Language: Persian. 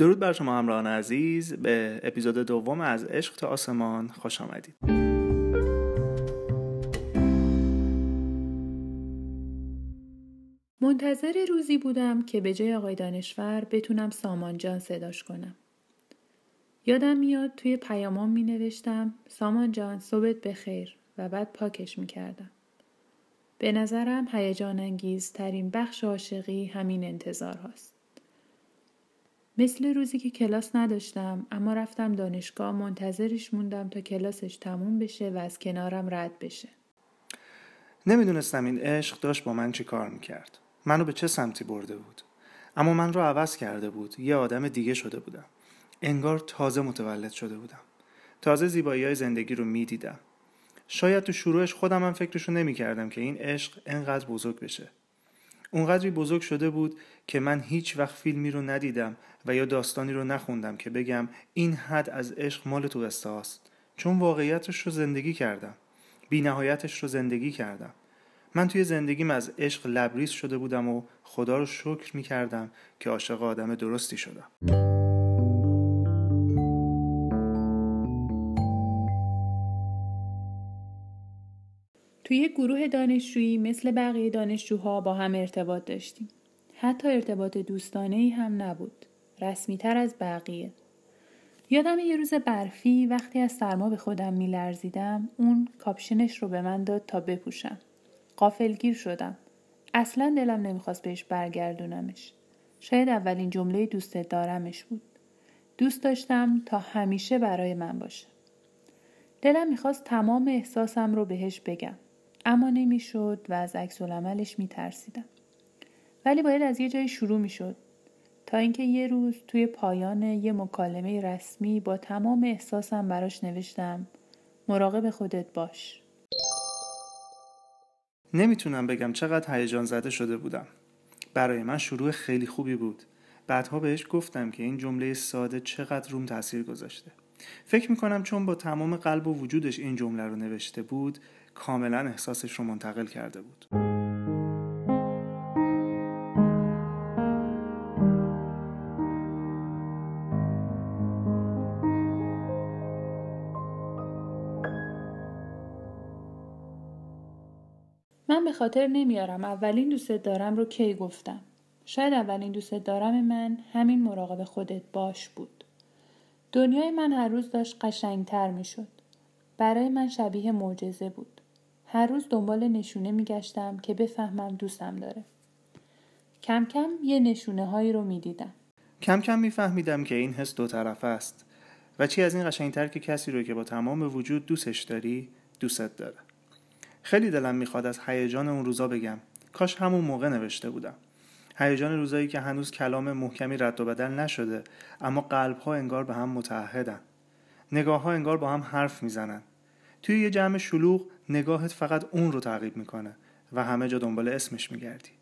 درود بر شما همراهان عزیز به اپیزود دوم از عشق تا آسمان خوش آمدید منتظر روزی بودم که به جای آقای دانشور بتونم سامان جان صداش کنم. یادم میاد توی پیامام می نوشتم سامان جان صبحت بخیر و بعد پاکش می کردم. به نظرم هیجان انگیز ترین بخش عاشقی همین انتظار هاست. مثل روزی که کلاس نداشتم اما رفتم دانشگاه منتظرش موندم تا کلاسش تموم بشه و از کنارم رد بشه. نمی‌دونستم این عشق داشت با من چی کار می‌کرد. منو به چه سمتی برده بود. اما من رو عوض کرده بود. یه آدم دیگه شده بودم. انگار تازه متولد شده بودم. تازه زیبایی های زندگی رو می‌دیدم. شاید تو شروعش خودم هم فکرشو نمی کردم که این عشق انقدر بزرگ بشه. اونقدری بزرگ شده بود که من هیچ وقت فیلمی رو ندیدم و یا داستانی رو نخوندم که بگم این حد از عشق مال تو است چون واقعیتش رو زندگی کردم. بی نهایتش رو زندگی کردم. من توی زندگیم از عشق لبریز شده بودم و خدا رو شکر می کردم که عاشق آدم درستی شدم. توی گروه دانشجویی مثل بقیه دانشجوها با هم ارتباط داشتیم. حتی ارتباط دوستانه ای هم نبود. رسمی تر از بقیه. یادم یه روز برفی وقتی از سرما به خودم میلرزیدم اون کاپشنش رو به من داد تا بپوشم. قافلگیر شدم. اصلا دلم نمی‌خواست بهش برگردونمش. شاید اولین جمله دوست دارمش بود. دوست داشتم تا همیشه برای من باشه. دلم می‌خواست تمام احساسم رو بهش بگم. اما نمی‌شد و از عکس العملش میترسیدم. ولی باید از یه جایی شروع می‌شد. تا اینکه یه روز توی پایان یه مکالمه رسمی با تمام احساسم براش نوشتم مراقب خودت باش. نمی‌تونم بگم چقدر هیجان زده شده بودم. برای من شروع خیلی خوبی بود. بعدها بهش گفتم که این جمله ساده چقدر روم تاثیر گذاشته. فکر می‌کنم چون با تمام قلب و وجودش این جمله رو نوشته بود کاملا احساسش رو منتقل کرده بود من به خاطر نمیارم اولین دوست دارم رو کی گفتم شاید اولین دوست دارم من همین مراقب خودت باش بود دنیای من هر روز داشت قشنگتر می شد. برای من شبیه معجزه بود. هر روز دنبال نشونه میگشتم که بفهمم دوستم داره. کم کم یه نشونه هایی رو می‌دیدم. کم کم میفهمیدم که این حس دو طرفه است و چی از این قشنگتر که کسی رو که با تمام وجود دوستش داری دوستت داره. خیلی دلم می‌خواد از هیجان اون روزا بگم. کاش همون موقع نوشته بودم. هیجان روزایی که هنوز کلام محکمی رد و بدل نشده اما قلب ها انگار به هم متحدن. نگاه ها انگار با هم حرف می‌زنن. توی یه جمع شلوغ نگاهت فقط اون رو تعقیب می‌کنه و همه جا دنبال اسمش میگردی.